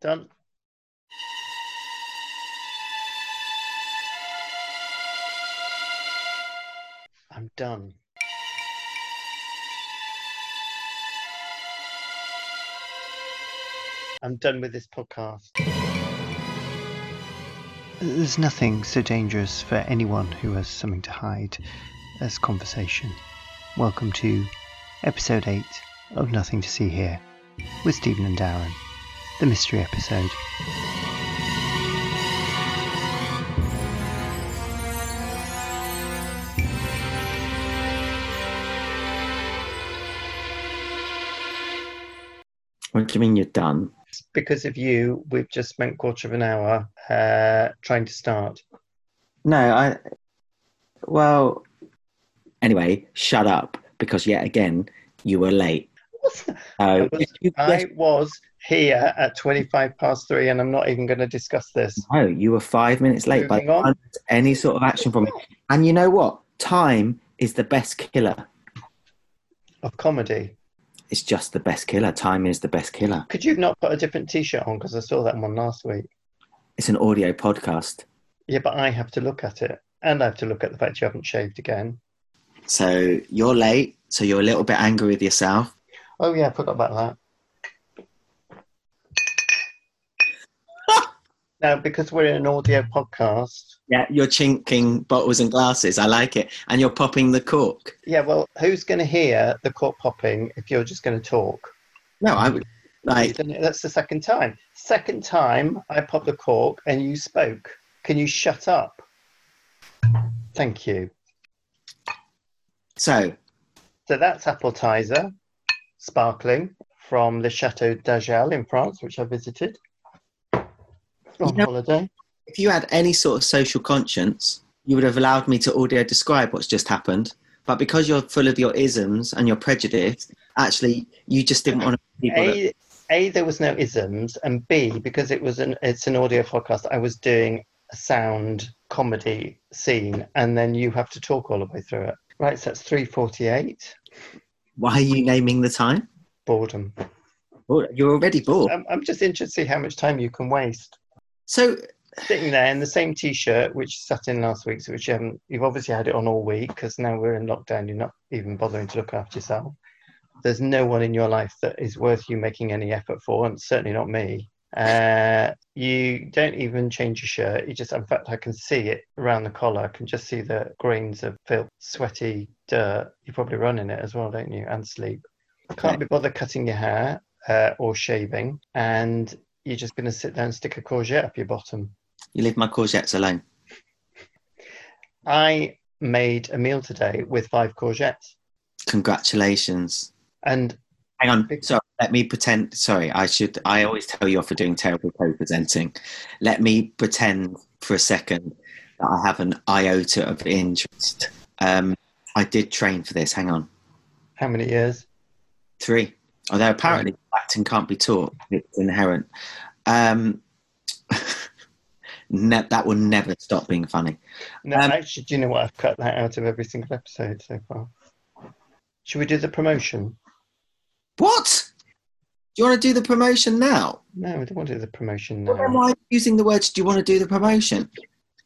Done. I'm done. I'm done with this podcast. There's nothing so dangerous for anyone who has something to hide as conversation. Welcome to episode 8 of Nothing to See Here with Stephen and Darren, the mystery episode. What do you mean you're done? Because of you, we've just spent quarter of an hour uh, trying to start. No, I. Well, anyway, shut up because yet again you were late. I was, I was here at 25 past three, and I'm not even going to discuss this. no, you were five minutes late by Moving the on. any sort of action from me. And you know what? Time is the best killer. Of comedy. It's just the best killer. Time is the best killer. Could you not put a different t shirt on? Because I saw that one last week. It's an audio podcast. Yeah, but I have to look at it. And I have to look at the fact you haven't shaved again. So you're late. So you're a little bit angry with yourself. Oh, yeah, I forgot about that. now, because we're in an audio podcast, Yeah, you're chinking bottles and glasses. I like it. And you're popping the cork. yeah, well, who's going to hear the cork popping if you're just going to talk? No, I would like. That's the second time. Second time I popped the cork and you spoke. Can you shut up? Thank you. So So that's appetizer, sparkling from the Chateau d'Agel in France, which I visited on You know- holiday. if you had any sort of social conscience, you would have allowed me to audio describe what's just happened. But because you're full of your isms and your prejudice, actually, you just didn't want to people. that- A, A, there was no isms, and B, because it was an it's an audio podcast, I was doing a sound comedy scene, and then you have to talk all the way through it. Right, so that's three forty-eight. Why are you naming the time? Boredom. Oh, You're already bored. I'm, I'm just interested to see how much time you can waste So, sitting there in the same t-shirt which sat in last week, so which you haven't. You've obviously had it on all week because now we're in lockdown. You're not even bothering to look after yourself. There's no one in your life that is worth you making any effort for, and certainly not me. Uh, you don't even change your shirt. You just, in fact, I can see it around the collar. I can just see the grains of filth, sweaty dirt. You probably run in it as well, don't you? And sleep. I can't be bothered cutting your hair uh, or shaving, and you're just going to sit there and stick a courgette up your bottom. you leave my courgettes alone. I made a meal today with five courgettes, Congratulations. and Hang on. Sorry. Let me pretend. Sorry, I should. I always tell you off for doing terrible co-presenting. Let me pretend for a second that I have an iota of interest. Um, I did train for this. Hang on. how many years? Three. Although apparently acting can't be taught, it's inherent. Um, ne- that will never stop being funny. No, Um, actually, do you know what? I've cut that out of every single episode so far. Should we do the promotion? What? Do you want to do the promotion now? No, I don't want to do the promotion now. why are you using the words, do you want to do the promotion?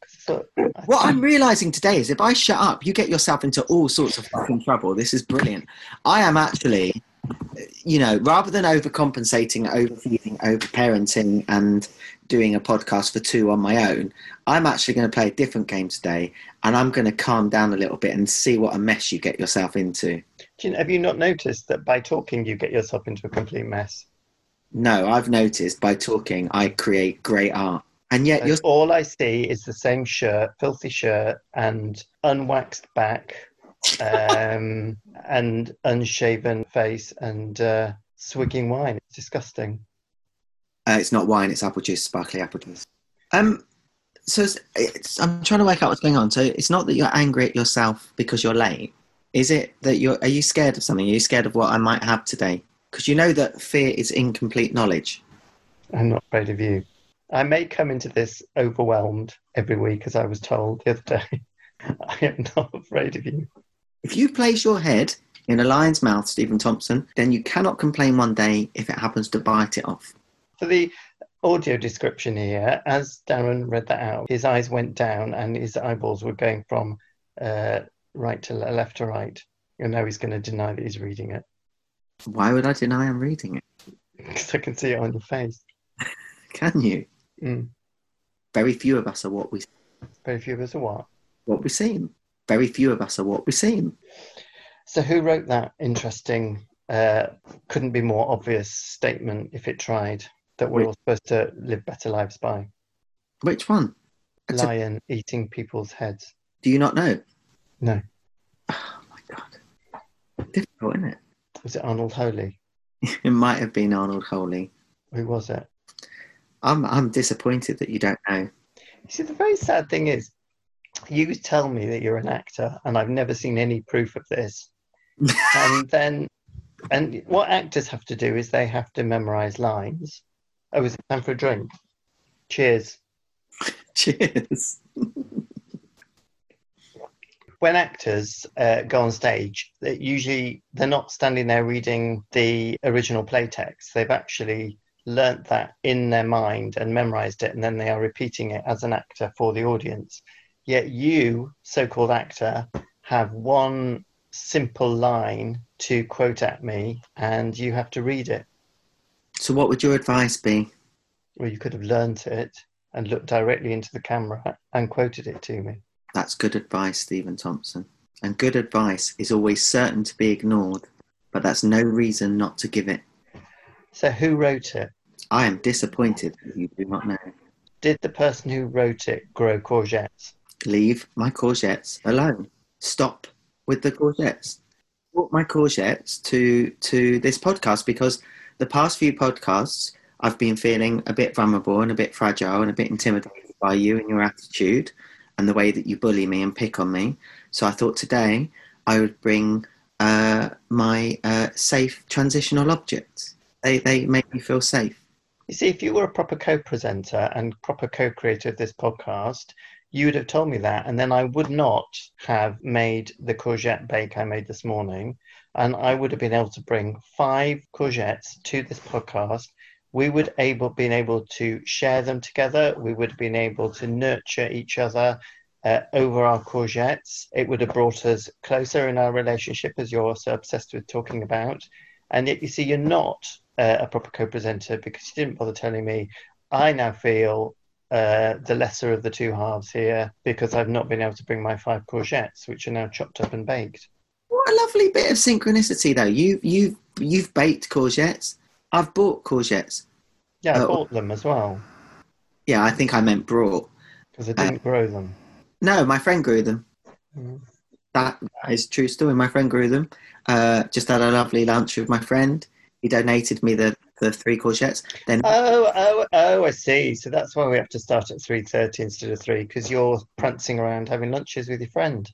So, What I'm realizing today is if I shut up, you get yourself into all sorts of fucking trouble. This is brilliant. I am actually, you know, rather than overcompensating, overfeeding, overparenting, and doing a podcast for two on my own, I'm actually going to play a different game today and I'm going to calm down a little bit and see what a mess you get yourself into. You, have you not noticed that by talking you get yourself into a complete mess? No, I've noticed by talking, I create great art. And yet And you're all I see is the same shirt, filthy shirt, and unwaxed back, um, and unshaven face, and uh, swigging wine. It's disgusting. Uh, it's not wine; it's apple juice, sparkly apple juice. Um, so it's, it's, I'm trying to work out what's going on. So it's not that you're angry at yourself because you're late. Is it that you're? Are you scared of something? Are you scared of what I might have today? Because you know that fear is incomplete knowledge. I'm not afraid of you. I may come into this overwhelmed every week, as I was told the other day. I am not afraid of you. If you place your head in a lion's mouth, Stephen Thompson, then you cannot complain one day if it happens to bite it off. For the audio description here. As Darren read that out, his eyes went down and his eyeballs were going from uh, right to le- left to right. And know he's going to deny that he's reading it Why would I deny I'm reading it? because I can see it on your face. Can you? Mm. Very few of us are what we Very few of us are what? what we seem. Very few of us are what we seem. So, who wrote that interesting, uh, couldn't be more obvious statement if it tried that we're all supposed to live better lives by? Which one? A- Lion eating people's heads. do you not know? No. Oh my god. Difficult, isn't it? Was it Arnold Holy? It might have been Arnold Holy. Who was it? I'm I'm disappointed that you don't know. You see, the very sad thing is, you tell me that you're an actor, and I've never seen any proof of this. and then, and what actors have to do is they have to memorize lines. Oh, is it time for a drink? Cheers. Cheers. When actors uh, go on stage, they usually they're not standing there reading the original play text. They've actually learnt that in their mind and memorized it, and then they are repeating it as an actor for the audience. Yet you, so-called actor, have one simple line to quote at me, and you have to read it. So what would your advice be? Well, you could have learnt it and looked directly into the camera and quoted it to me. That's good advice, Stephen Thompson. And good advice is always certain to be ignored, but that's no reason not to give it. So, who wrote it? I am disappointed that you do not know. Did the person who wrote it grow courgettes? Leave my courgettes alone. Stop with the courgettes. Brought my courgettes to to this podcast because the past few podcasts I've been feeling a bit vulnerable and a bit fragile and a bit intimidated by you and your attitude and the way that you bully me and pick on me. So I thought today I would bring uh, my uh, safe transitional objects. They they make me feel safe. You see, if you were a proper co presenter and proper co creator of this podcast, you would have told me that, and then I would not have made the courgette bake I made this morning, and I would have been able to bring five courgettes to this podcast. We would able been able to share them together. We would have been able to nurture each other uh, over our courgettes. It would have brought us closer in our relationship, as you're so obsessed with talking about. And yet, you see, you're not uh, a proper co-presenter because you didn't bother telling me. I now feel uh, the lesser of the two halves here because I've not been able to bring my five courgettes, which are now chopped up and baked. What a lovely bit of synchronicity, though. You you you've baked courgettes. I've bought courgettes. Yeah, I Oh. bought them as well Yeah, I think I meant brought. because I didn't grow them. No, my friend grew them. Mm. That, that is true story. My friend grew them. Uh, just had a lovely lunch with my friend. He donated me the, the three courgettes. Then Oh, oh, oh! I see. So that's why we have to start at three thirty instead of three because you're prancing around having lunches with your friend.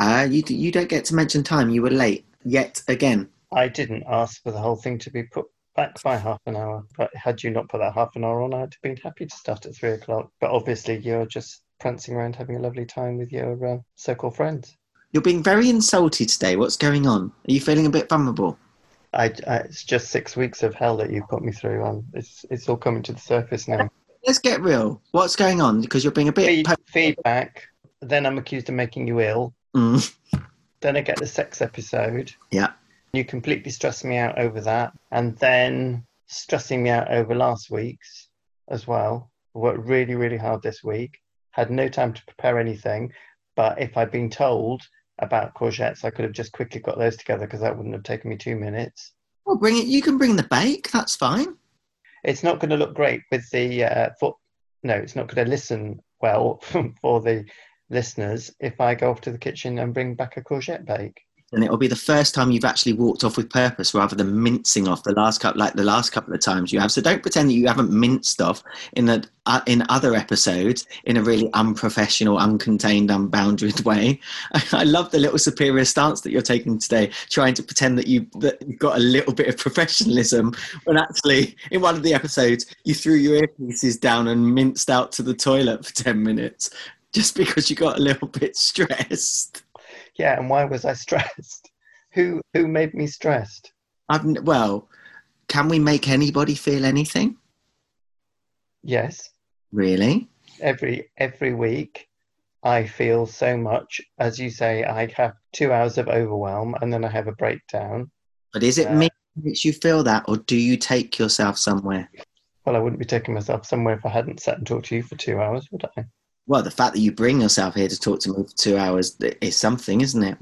uh, you you don't get to mention time. You were late yet again. I didn't ask for the whole thing to be put back by half an hour, but had you not put that half an hour on, I'd have been happy to start at three o'clock. But obviously, you're just prancing around having a lovely time with your uh, so-called friends. You're being very insulted today. What's going on? Are you feeling a bit vulnerable? I, I, it's just six weeks of hell that you've put me through. It's it's all coming to the surface now. Let's get real. What's going on? Because you're being a bit. Feed, po- feedback. Then I'm accused of making you ill. Mm. Then I get the sex episode. Yeah. You completely stressed me out over that, and then stressing me out over last week's as well. Worked really, really hard this week. Had no time to prepare anything, but if I'd been told about courgettes, I could have just quickly got those together because that wouldn't have taken me two minutes. Well, bring it. You can bring the bake. That's fine. It's not going to look great with the uh, for, no, it's not going to listen well for the listeners if I go off to the kitchen and bring back a courgette bake. And it'll be the first time you've actually walked off with purpose rather than mincing off the last couple like the last couple of times you have. So don't pretend that you haven't minced off in the uh, in other episodes in a really unprofessional uncontained unbounded way. I love the little superior stance that you're taking today trying to pretend that you that you've got a little bit of professionalism when actually in one of the episodes you threw your earpieces down and minced out to the toilet for 10 minutes just because you got a little bit stressed Yeah, and why was I stressed? Who who made me stressed? I've well, can we make anybody feel anything? Yes, Really? every every week I feel so much. As you say, I have two hours of overwhelm and then I have a breakdown. But is it Yeah. me that makes you feel that, or do you take yourself somewhere? Well, I wouldn't be taking myself somewhere if I hadn't sat and talked to you for two hours, would I? Well, the fact that you bring yourself here to talk to me for two hours is something, isn't it?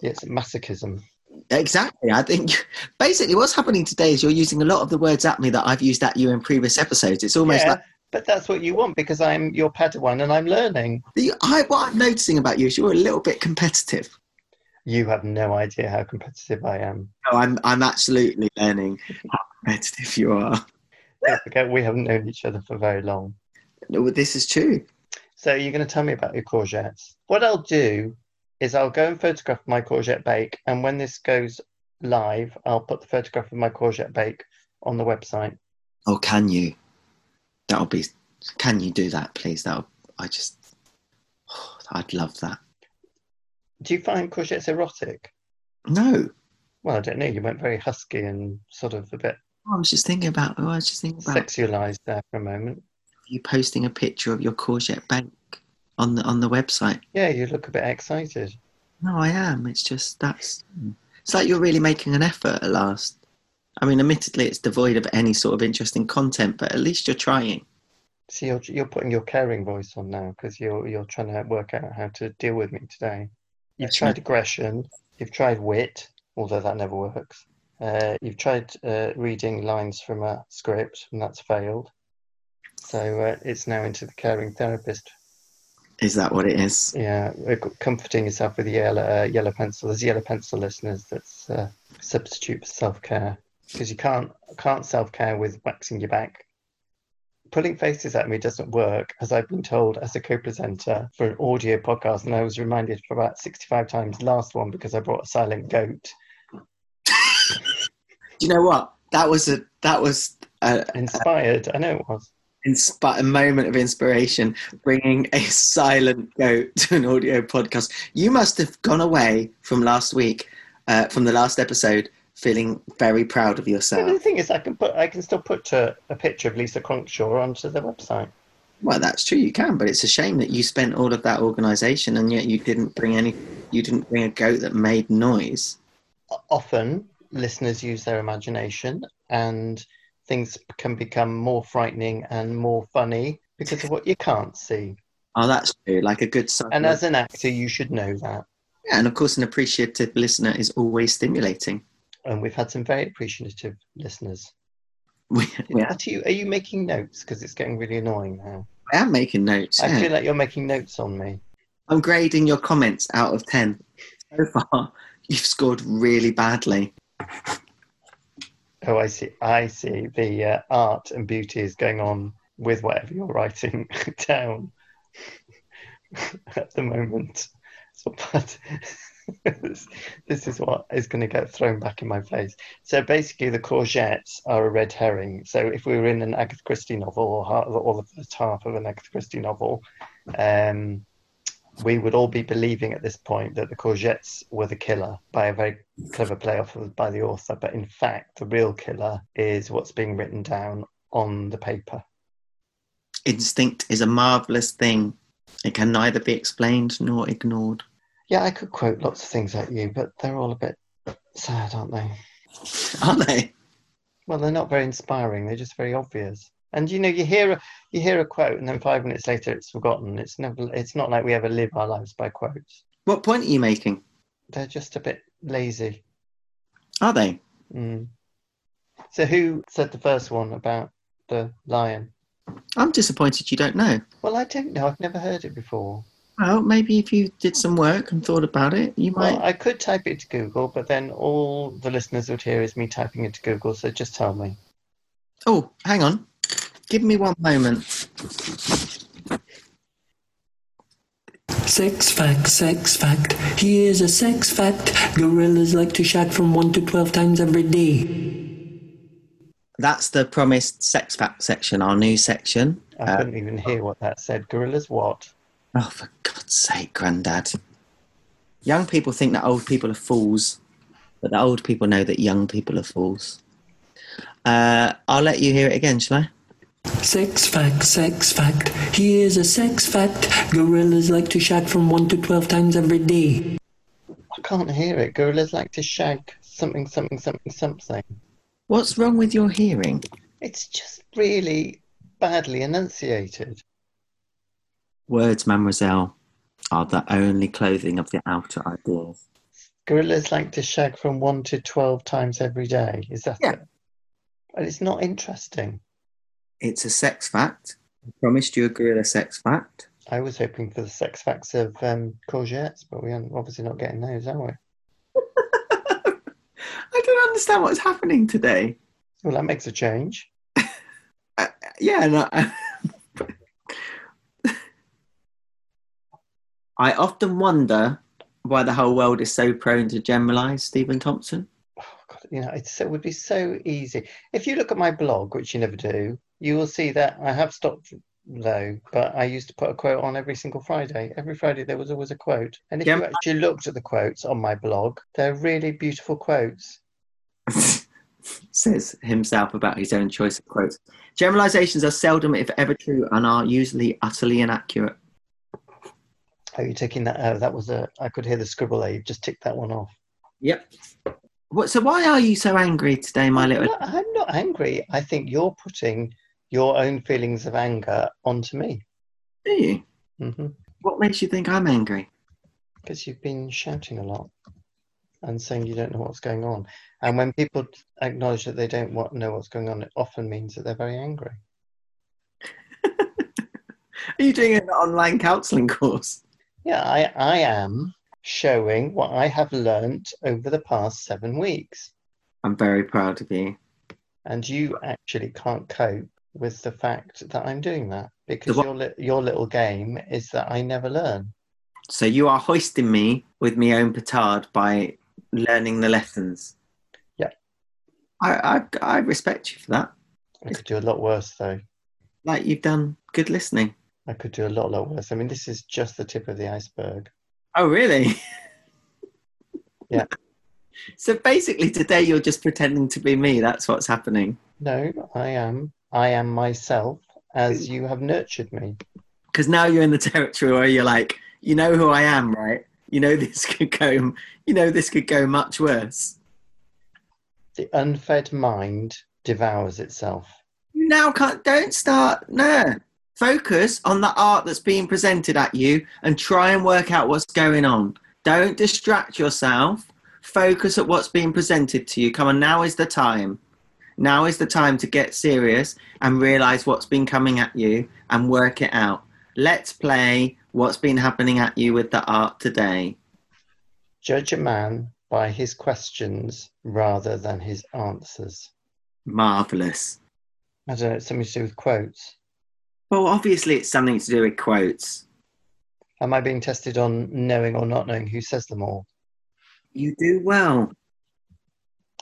It's masochism. Exactly. I think basically what's happening today is you're using a lot of the words at me that I've used at you in previous episodes. It's almost yeah, like but that's what you want because I'm your Padawan and I'm learning. the, I, what I'm noticing about you is you're a little bit competitive. You have no idea how competitive I am. No, I'm I'm absolutely learning how competitive you are. Don't forget, we haven't known each other for very long. No, this is true. So you're going to tell me about your courgettes. What I'll do is I'll go and photograph my courgette bake, and when this goes live, I'll put the photograph of my courgette bake on the website. Oh, can you? That'll be. Can you do that, please? That'll. I just. I'd love that. Do you find courgettes erotic? No, Well, I don't know. You went very husky and sort of a bit oh, I was just thinking about. Oh, I was just thinking about sexualized there for a moment. You posting a picture of your courgette bank on the on the website. Yeah, you look a bit excited. No, I am. It's just that's. It's like you're really making an effort at last. I mean, admittedly, it's devoid of any sort of interesting content, but at least you're trying. See, you're, you're putting your caring voice on now because you're you're trying to work out how to deal with me today. You've That's tried right. aggression. You've tried wit, although that never works. Uh, you've tried uh, reading lines from a script, and that's failed. So uh, it's now into the caring therapist. Is that what it is? Yeah, uh, comforting yourself with yellow uh, yellow pencil. There's yellow pencil listeners. That's uh, substitute for self care because you can't can't self care with waxing your back. Pulling faces at me doesn't work, as I've been told as a co-presenter for an audio podcast, and I was reminded for about sixty-five times last one because I brought a silent goat. Do you know what? That was a that was a, Inspired, I know it was. Inspi- a moment of inspiration, bringing a silent goat to an audio podcast. You must have gone away from last week, uh, from the last episode, feeling very proud of But the thing is, I can put I can still put uh, a picture of Lisa Cronkshaw onto the website. Well, that's true, you can, but it's a shame that you spent all of that organisation and yet you didn't bring any. You didn't bring a goat that made noise. often listeners use their imagination and things can become more frightening and more funny because of what you can't see. Oh, that's true. Like a good. And as an actor, you should know that. yeah, and of course, an appreciative listener is always stimulating. And we've had some very appreciative listeners. We, we Are you, are you making notes? Because it's getting really annoying now. I am making notes. I yeah. feel like you're making notes on me. I'm grading your comments out of 10. So far, you've scored really badly. Oh, I see. I see. The uh, art and beauty is going on with whatever you're writing down at the moment. So, but this, this is what is going to get thrown back in my face. So basically, the courgettes are a red herring. So if we were in an Agatha Christie novel or, or the first half of an Agatha Christie novel, um, we would all be believing at this point that the courgettes were the killer by a very clever play off of, by the author. But in fact, the real killer is what's being written down on the paper. Instinct is a marvellous thing. It can neither be explained nor ignored. Yeah, I could quote lots of things at you, but they're all a bit sad, aren't they? Aren't they? Well, they're not very inspiring. They're just very obvious. And you know, you hear a, you hear a quote, and then five minutes later, it's forgotten. It's never. It's not like we ever live our lives by quotes. What point are you making? They're just a bit lazy. Are they? Mm. So, who said the first one about the lion? I'm disappointed you don't know. Well, I don't know. I've never heard it before. Well, maybe if you did some work and thought about it, you might. Well, I could type it to Google, but then all the listeners would hear is me typing it to Google. So just tell me. Oh, hang on. Give me one moment. Sex fact, sex fact. Here's a sex fact. Gorillas like to shat from 1 to 12 times every day. That's the promised sex fact section, our new section. I Uh, couldn't even hear what that said. Gorillas, what? Oh, for God's sake, Grandad. Young people think that old people are fools, but the old people know that young people are fools. Uh, I'll let you hear it again, shall I? Sex fact, sex fact. Here's a sex fact. Gorillas like to shag from 1 to 12 times every day. I can't hear it. Gorillas like to shag something, something, something, something. What's wrong with your hearing? It's just really badly enunciated. Words, mademoiselle, are the only clothing of the outer ideas. Gorillas like to shag from one to twelve times every day. Is that Yeah. it? But it's not interesting. It's a sex fact. I promised you a gorilla sex fact. I was hoping for the sex facts of um, courgettes, but we are obviously not getting those, are we? I don't understand what's happening today. Well, that makes a change. Yeah, no, I often wonder why the whole world is so prone to generalize Stephen Thompson. Oh, God, you know, it's, it would be so easy. If you look at my blog, which you never do, you will see that I have stopped though, but I used to put a quote on every single Friday. Every Friday there was always a quote. And if Yeah. you actually looked at the quotes on my blog, they're really beautiful quotes. Says himself about his own choice of quotes. Generalizations are seldom, if ever true, and are usually utterly inaccurate. Oh, are you taking that? Oh, that was a. I could hear the scribble there. You've just ticked that one off. Yep. What, so why are you so angry today, my I'm little? not, I'm not angry. I think you're putting your own feelings of anger onto me. Do you? hmm What makes you think I'm angry? Because you've been shouting a lot and saying you don't know what's going on. And when people acknowledge that they don't want, know what's going on, it often means that they're very angry. Are you doing an online counselling course? Yeah, I, I am showing what I have learnt over the past seven weeks. I'm very proud of you. And you actually can't cope with the fact that I'm doing that because your, li- your little game is that I never learn. So you are hoisting me with my own petard by learning the lessons. Yeah. I, I, I respect you for that. I could do a lot worse though. Like you've done good listening. I could do a lot, lot worse. I mean, this is just the tip of the iceberg. Oh, really? Yeah. So basically, today you're just pretending to be me. That's what's happening. No, I am. I am myself as you have nurtured me. Because now you're in the territory where you're like, you know who I am, right? You know this could go. You know this could go much worse. The unfed mind devours itself. You now can't. Don't start. No. Focus on the art that's being presented at you and try and work out what's going on. Don't distract yourself. Focus at what's being presented to you. Come on, now is the time. Now is the time to get serious and realize what's been coming at you and work it out. Let's play what's been happening at you with the art today. Judge a man by his questions rather than his answers. Marvelous. I don't know, it's something to do with quotes. Well, obviously, it's something to do with quotes. Am I being tested on knowing or not knowing who says them all? You do well.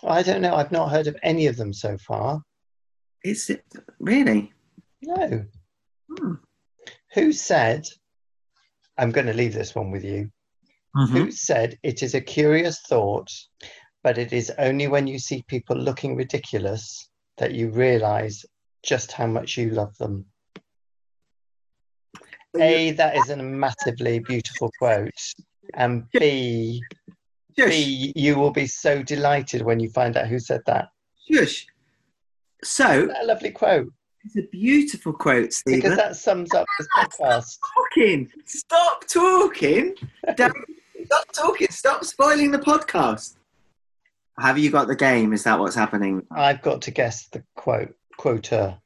I don't know. I've not heard of any of them so far. Is it really? No. Hmm. Who said, I'm going to leave this one with you. Who said it is a curious thought, but it is only when you see people looking ridiculous that you realize just how much you love them? A, that is a massively beautiful quote. And B, B, you will be so delighted when you find out who said that. Shush. So, that a lovely quote? it's a beautiful quote, Stephen. Because that sums up this podcast. Stop talking. Stop talking. Stop talking. Stop spoiling the podcast. Have you got the game? Is that what's happening? I've got to guess the quote, quoter.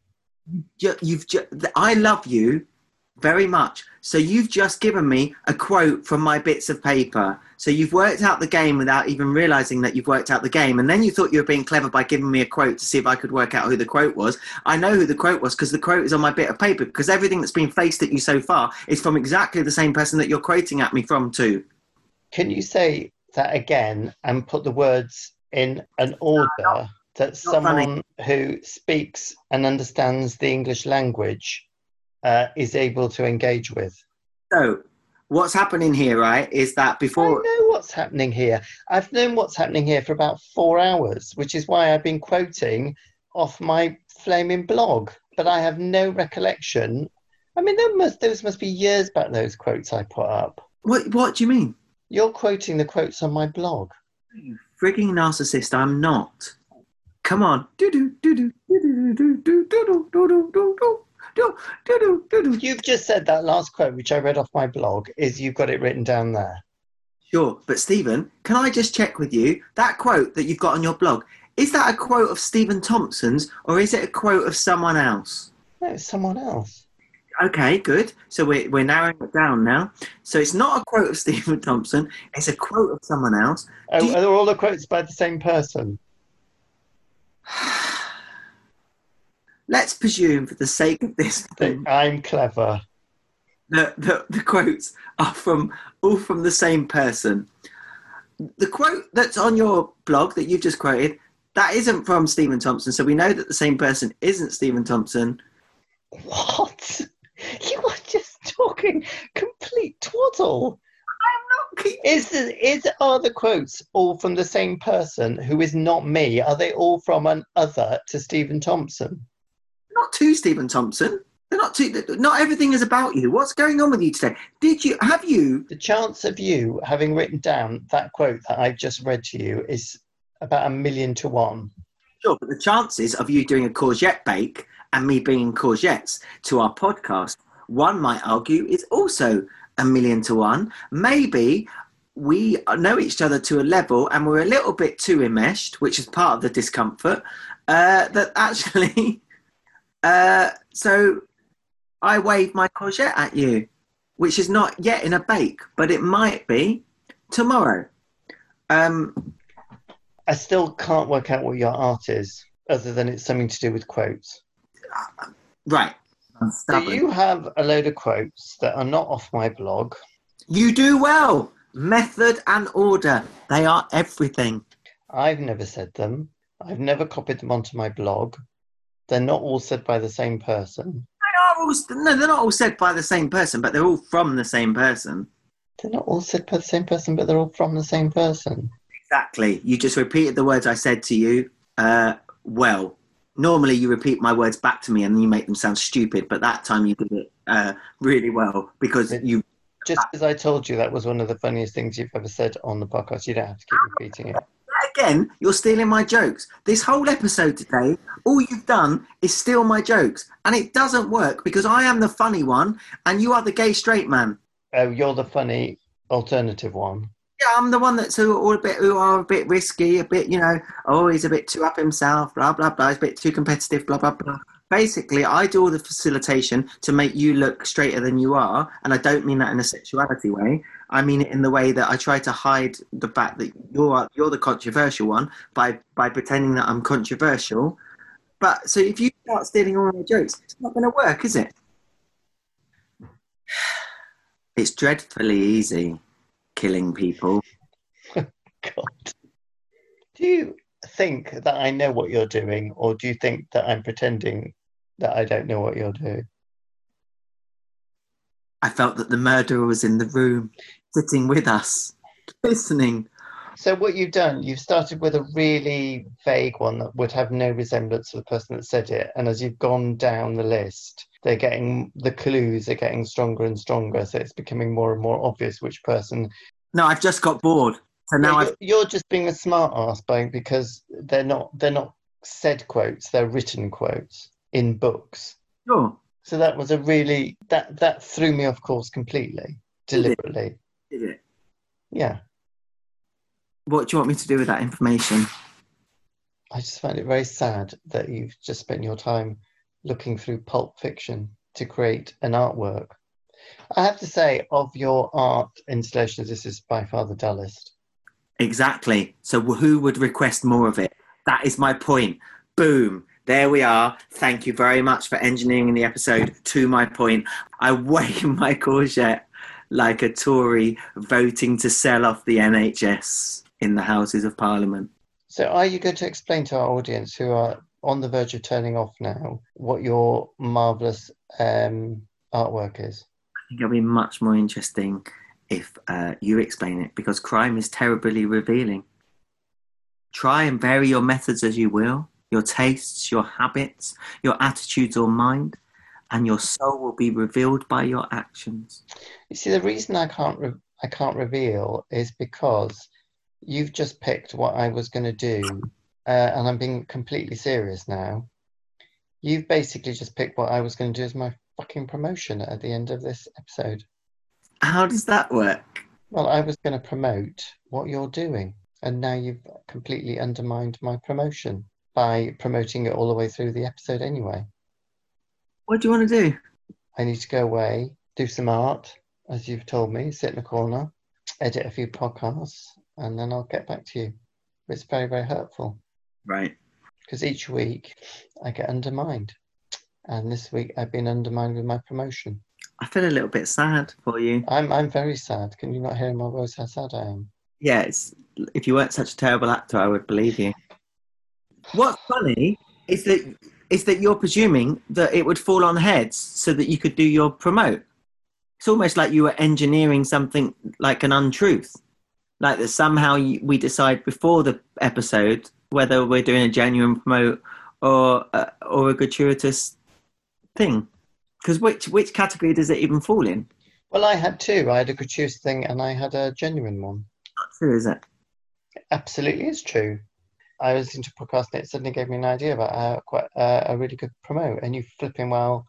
You, you've ju- I love you very much. So you've just given me a quote from my bits of paper. So you've worked out the game without even realizing that you've worked out the game. And then you thought you were being clever by giving me a quote to see if I could work out who the quote was. I know who the quote was because the quote is on my bit of paper because everything that's been faced at you so far is from exactly the same person that you're quoting at me from too. Can you say that again and put the words in an order that not someone who speaks and understands the English language uh, is able to engage with? So what's happening here, right, is that before. I know what's happening here. I've known what's happening here for about four hours, which is why I've been quoting off my flaming blog. but I have no recollection. I mean, must those must be years back. Those quotes I put up. What What do you mean? You're quoting the quotes on my blog. You frigging narcissist! I'm not. Come on. Do do do do do do do do do do do do do do do do do do. You've just said that last quote, which I read off my blog, is you've got it written down there. Sure, but Stephen, can I just check with you that quote that you've got on your blog? Is that a quote of Stephen Thompson's or is it a quote of someone else? No, it's someone else. Okay, good. So we're, we're narrowing it down now. So it's not a quote of Stephen Thompson, it's a quote of someone else. Oh, Do you- are all the quotes by the same person? Let's presume, for the sake of this, thing, I'm clever. the, the, the quotes are from all from the same person. The quote that's on your blog that you've just quoted, that isn't from Stephen Thompson. So we know that the same person isn't Stephen Thompson. What? You are just talking complete twaddle. I'm not. Is the, is are the quotes all from the same person who is not me? Are they all from an other to Stephen Thompson? Not to Stephen Thompson. They're not too. Not everything is about you. What's going on with you today? Did you have you? The chance of you having written down that quote that I've just read to you is about a million to one. Sure, but the chances of you doing a courgette bake and me bringing courgettes to our podcast, one might argue, is also a million to one. Maybe we know each other to a level and we're a little bit too enmeshed, which is part of the discomfort. Uh, that actually, uh, so I wave my courgette at you, which is not yet in a bake, but it might be tomorrow. Um, I still can't work out what your art is, other than it's something to do with quotes. right. I'm So you have a load of quotes that are not off my blog. You do well. Method and order. They are everything. I've never said them. I've never copied them onto my blog. They're not all said by the same person. They are all, no, they're not all said by the same person, but they're all from the same person. They're not all said by the same person, but they're all from the same person. Exactly. You just repeated the words I said to you uh, well. Normally, you repeat my words back to me and you make them sound stupid, but that time you did it uh, really well because you. Just as I told you, that was one of the funniest things you've ever said on the podcast. You don't have to keep repeating it. Again, you're stealing my jokes. This whole episode today, all you've done is steal my jokes. And it doesn't work because I am the funny one and you are the gay straight man. Oh, you're the funny alternative one. Yeah, I'm the one that's all a bit who are a bit risky, a bit, you know, oh, he's a bit too up himself, blah blah blah. He's a bit too competitive, blah blah blah. Basically, I do all the facilitation to make you look straighter than you are, and I don't mean that in a sexuality way. I mean it in the way that I try to hide the fact that you're you're the controversial one by by pretending that I'm controversial. But so if you start stealing all my jokes, it's not going to work, is it? It's dreadfully easy killing people. God. Do you think that I know what you're doing, or do you think that I'm pretending that I don't know what you're doing? I felt that the murderer was in the room, sitting with us, listening. So what you've done, you've started with a really vague one that would have no resemblance to the person that said it, and as you've gone down the list, they're getting the clues are getting stronger and stronger, so it's becoming more and more obvious which person. No, I've just got bored. So now you're, you're just being a smart ass by because they're not they're not said quotes, they're written quotes in books. sure. So that was a really that that threw me off course completely, Did it? deliberately. Did it? Yeah, What do you want me to do with that information? I just find it very sad that you've just spent your time looking through pulp fiction to create an artwork. I have to say, of your art installations, this is by far the dullest. Exactly. So who would request more of it? That is my point. Boom. There we are. Thank you very much for engineering the episode to my point. I wave my courgette like a Tory voting to sell off the NHS in the Houses of Parliament. So, are you going to explain to our audience who are on the verge of turning off now what your marvelous um, artwork is? I think it'll be much more interesting if uh, you explain it because crime is terribly revealing. Try and vary your methods as you will. Your tastes, your habits, your attitudes or mind, and your soul will be revealed by your actions. You see, the reason I can't re- I can't reveal is because you've just picked what I was going to do, uh, and I'm being completely serious now. You've basically just picked what I was going to do as my fucking promotion at the end of this episode. How does that work? Well, I was going to promote what you're doing, and now you've completely undermined my promotion by promoting it all the way through the episode anyway. What do you want to do? I need to go away, do some art, as you've told me, sit in a corner, edit a few podcasts, and then I'll get back to you. It's very, very hurtful Right. because each week I get undermined. And this week I've been undermined with my promotion. I feel a little bit sad for you. I'm I'm very sad. Can you not hear in my voice how sad I am? Yeah, it's, if you weren't such a terrible actor, I would believe you. What's funny is that is that you're presuming that it would fall on heads so that you could do your promote. It's almost like you were engineering something like an untruth, like that somehow we decide before the episode whether we're doing a genuine promote or uh, or a gratuitous thing. Because which which category does it even fall in? Well, I had two. I had a gratuitous thing and I had a genuine one. Not true, is it? Absolutely, it's true. I was into podcast and it suddenly gave me an idea about uh, quite uh, a really good promote, and you flipping well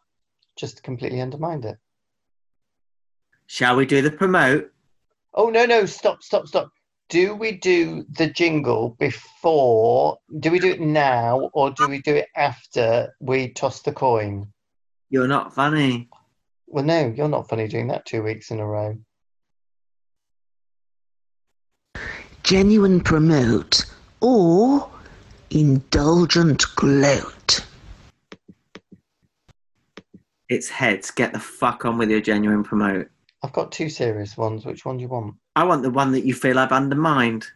just completely undermined it. Shall we do the promote? Oh no no stop stop stop. Do we do the jingle before? Do we do it now or do we do it after we toss the coin? You're not funny. Well, no, you're not funny doing that two weeks in a row. genuine promote, or indulgent gloat. It's heads. Get the fuck on with your genuine promote. I've got two serious ones. Which one do you want? I want the one that you feel I've undermined.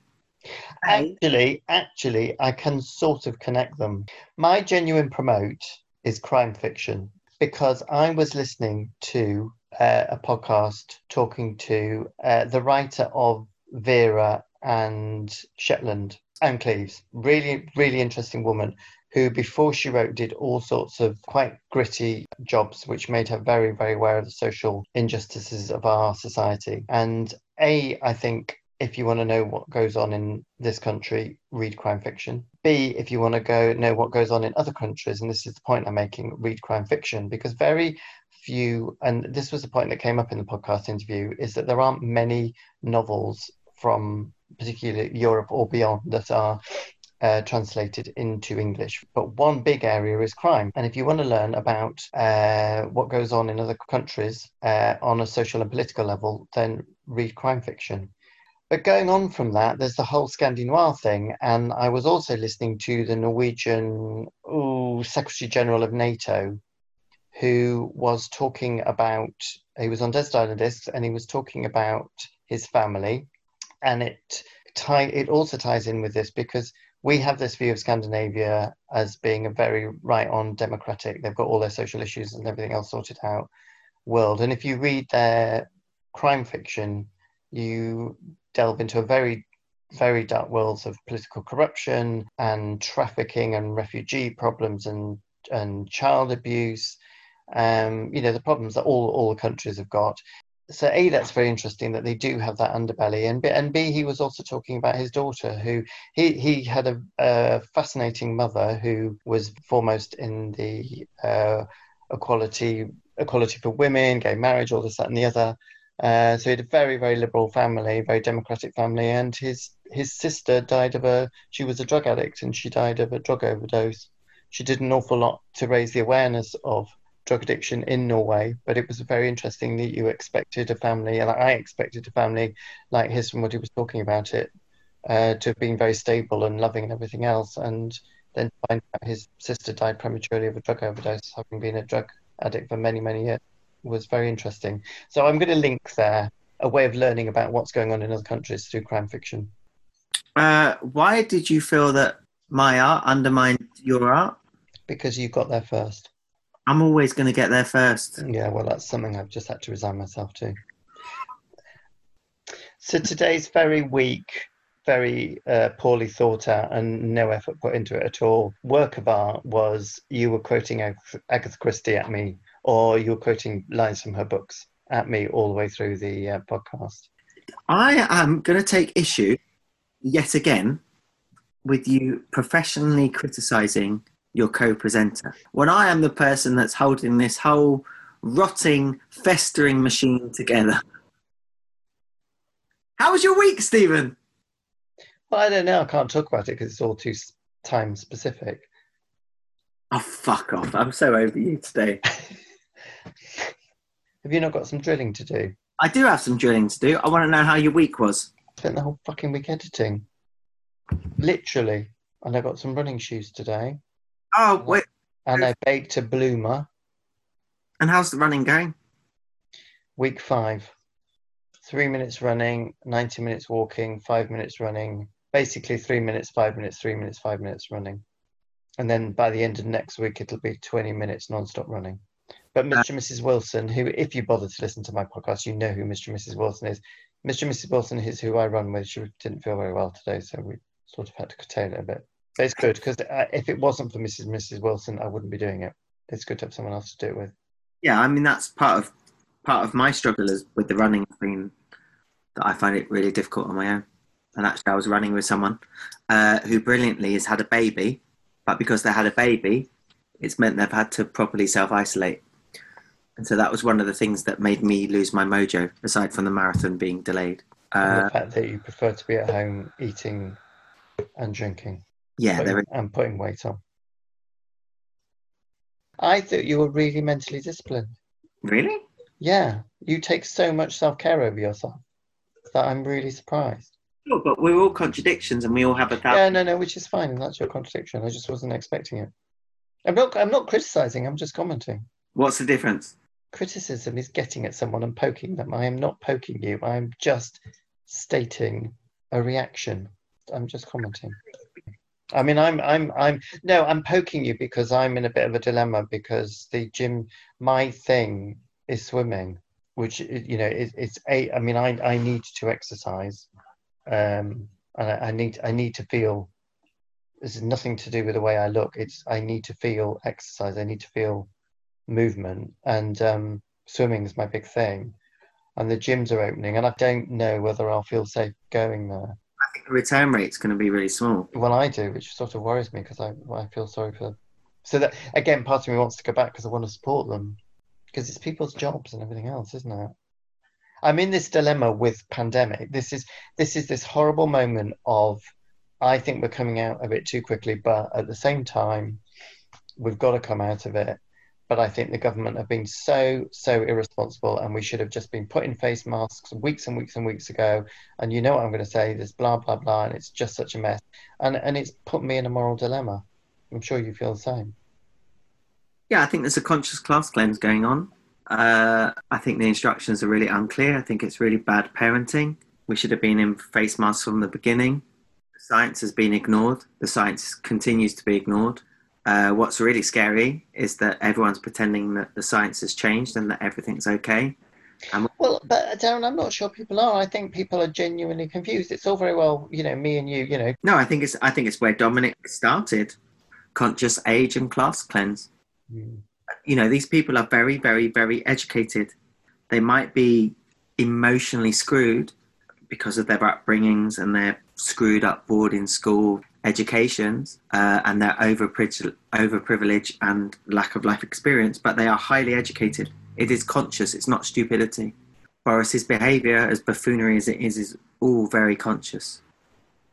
Actually, actually, I can sort of connect them. My genuine promote is crime fiction because I was listening to uh, a podcast talking to uh, the writer of Vera and Shetland, Ann Cleeves. Really, really interesting woman who, before she wrote, did all sorts of quite gritty jobs, which made her very, very aware of the social injustices of our society. And A, I think if you want to know what goes on in this country, read crime fiction. B, if you want to go know what goes on in other countries, and this is the point I'm making, read crime fiction, because very few, and this was the point that came up in the podcast interview, is that there aren't many novels from particularly Europe or beyond that are uh, translated into English. But one big area is crime. And if you want to learn about uh, what goes on in other countries uh, on a social and political level, then read crime fiction. But going on from that, there's the whole Scandinoir thing. And I was also listening to the Norwegian ooh, Secretary General of NATO, who was talking about, he was on Desert Island Discs and he was talking about his family. And it, tie, it also ties in with this because we have this view of Scandinavia as being a very right on democratic, they've got all their social issues and everything else sorted out world. And if you read their crime fiction, you delve into a very, very dark worlds of political corruption and trafficking and refugee problems and, and child abuse. Um, you know, the problems that all, all the countries have got so a that's very interesting that they do have that underbelly and b, and b he was also talking about his daughter who he he had a, a fascinating mother who was foremost in the uh, equality equality for women gay marriage all this that and the other. Uh, so he had a very very liberal family very democratic family and his his sister died of a she was a drug addict and she died of a drug overdose. She did an awful lot to raise the awareness of drug addiction in Norway, but it was very interesting that you expected a family, and I expected a family like his from what he was talking about it, uh, to have been very stable and loving and everything else, and then find out his sister died prematurely of a drug overdose, having been a drug addict for many, many years, was very interesting. So I'm going to link there a way of learning about what's going on in other countries through crime fiction. Uh, why did you feel that my art undermined your art? Because you got there first. I'm always going to get there first. Yeah, well, that's something I've just had to resign myself to. So today's very weak very uh, poorly thought out and no effort put into it at all. Work of art was you were quoting Ag- Agatha Christie at me, or you were quoting lines from her books at me all the way through the uh, podcast. I am going to take issue yet again with you professionally criticizing your co-presenter when I am the person that's holding this whole rotting, festering machine together. How was your week, Stephen? Well, I don't know. I can't talk about it because it's all too time specific. Oh, fuck off. I'm so over you today. Have you not got some drilling to do? I do have some drilling to do. I want to know how your week was. I spent the whole fucking week editing. Literally. And I got some running shoes today. Oh, wait. And I baked a bloomer. And how's the running going? Week five. Three minutes running, 90 minutes walking, five minutes running. Basically, three minutes, five minutes, three minutes, five minutes running. And then by the end of next week, it'll be 20 minutes non stop running. But uh, Mr. and Mrs. Wilson, who, if you bother to listen to my podcast, you know who Mr. and Mrs. Wilson is. Mr. and Mrs. Wilson is who I run with. She didn't feel very well today, so we sort of had to curtail it a bit. It's good because if it wasn't for Mrs. Mrs. Wilson, I wouldn't be doing it. It's good to have someone else to do it with. Yeah, I mean that's part of part of my struggle is with the running been that I find it really difficult on my own. And actually, I was running with someone uh, who brilliantly has had a baby, but because they had a baby, it's meant they've had to properly self isolate. And so that was one of the things that made me lose my mojo, aside from the marathon being delayed. And Uh, the fact that you prefer to be at home eating and drinking yeah, putting- there is. and putting weight on. I thought you were really mentally disciplined. Really? Yeah, you take so much self care over yourself that I'm really surprised. Sure, but we're all contradictions and we all have a Yeah, thousand. no, no, which is fine, and that's your contradiction. I just wasn't expecting it. I'm not. I'm not criticizing. I'm just commenting. What's the difference? Criticism is getting at someone and poking them. I am not poking you. I am just stating a reaction. I'm just commenting. I mean, I'm, I'm, I'm. No, I'm poking you because I'm in a bit of a dilemma because the gym, my thing is swimming, which you know, it, it's a. I mean, I, I need to exercise, um, and I, I need, I need to feel. This is nothing to do with the way I look. It's I need to feel exercise. I need to feel movement, and um, swimming is my big thing. And the gyms are opening, and I don't know whether I'll feel safe going there. I think the return rate's going to be really small. Well, I do, which sort of worries me because I, I feel sorry for. So that again, part of me wants to go back because I want to support them, because it's people's jobs and everything else, isn't it? I'm in this dilemma with pandemic. This is this is this horrible moment of, I think we're coming out of it too quickly, but at the same time, we've got to come out of it. But I think the government have been so so irresponsible, and we should have just been putting face masks weeks and weeks and weeks ago. And you know what I'm going to say? There's blah blah blah, and it's just such a mess and and it's put me in a moral dilemma. I'm sure you feel the same. Yeah, I think there's a conscious class cleanse going on. Uh, I think the instructions are really unclear. I think it's really bad parenting. We should have been in face masks from the beginning. The science has been ignored. The science continues to be ignored. Uh, what's really scary is that everyone's pretending that the science has changed and that everything's okay. Well, but Darren, I'm not sure people are. I think people are genuinely confused. It's all very well, you know, me and you, you know. No, I think it's I think it's where Dominic started. Conscious age and class cleanse. you know, these people are very, very, very educated. They might be emotionally screwed because of their upbringings and their screwed up boarding school educations uh, and their overprivilege, overprivilege and lack of life experience, but they are highly educated. It is conscious, it's not stupidity. Boris's behaviour, as buffoonery as it is, is all very conscious.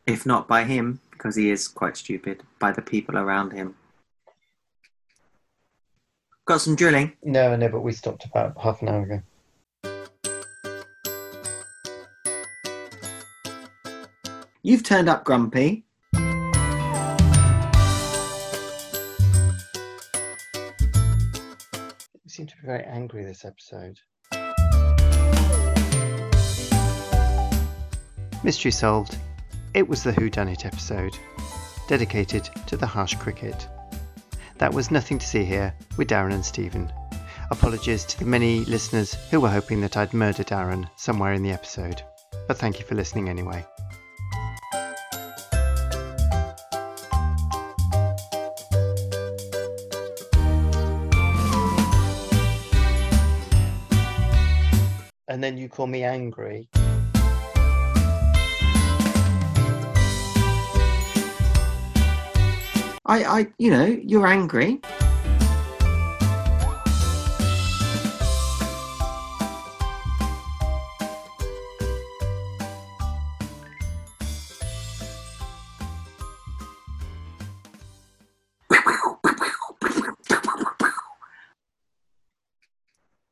If not by him, because he is quite stupid, by the people around him. Got some drilling. No, no, but we stopped about half an hour ago. You've turned up grumpy. Seem to be very angry this episode. Mystery solved. It was the Who Done It episode, dedicated to the harsh cricket. That was nothing to see here with Darren and Stephen. Apologies to the many listeners who were hoping that I'd murder Darren somewhere in the episode, but thank you for listening anyway. Call me angry. I, I, you know, you're angry.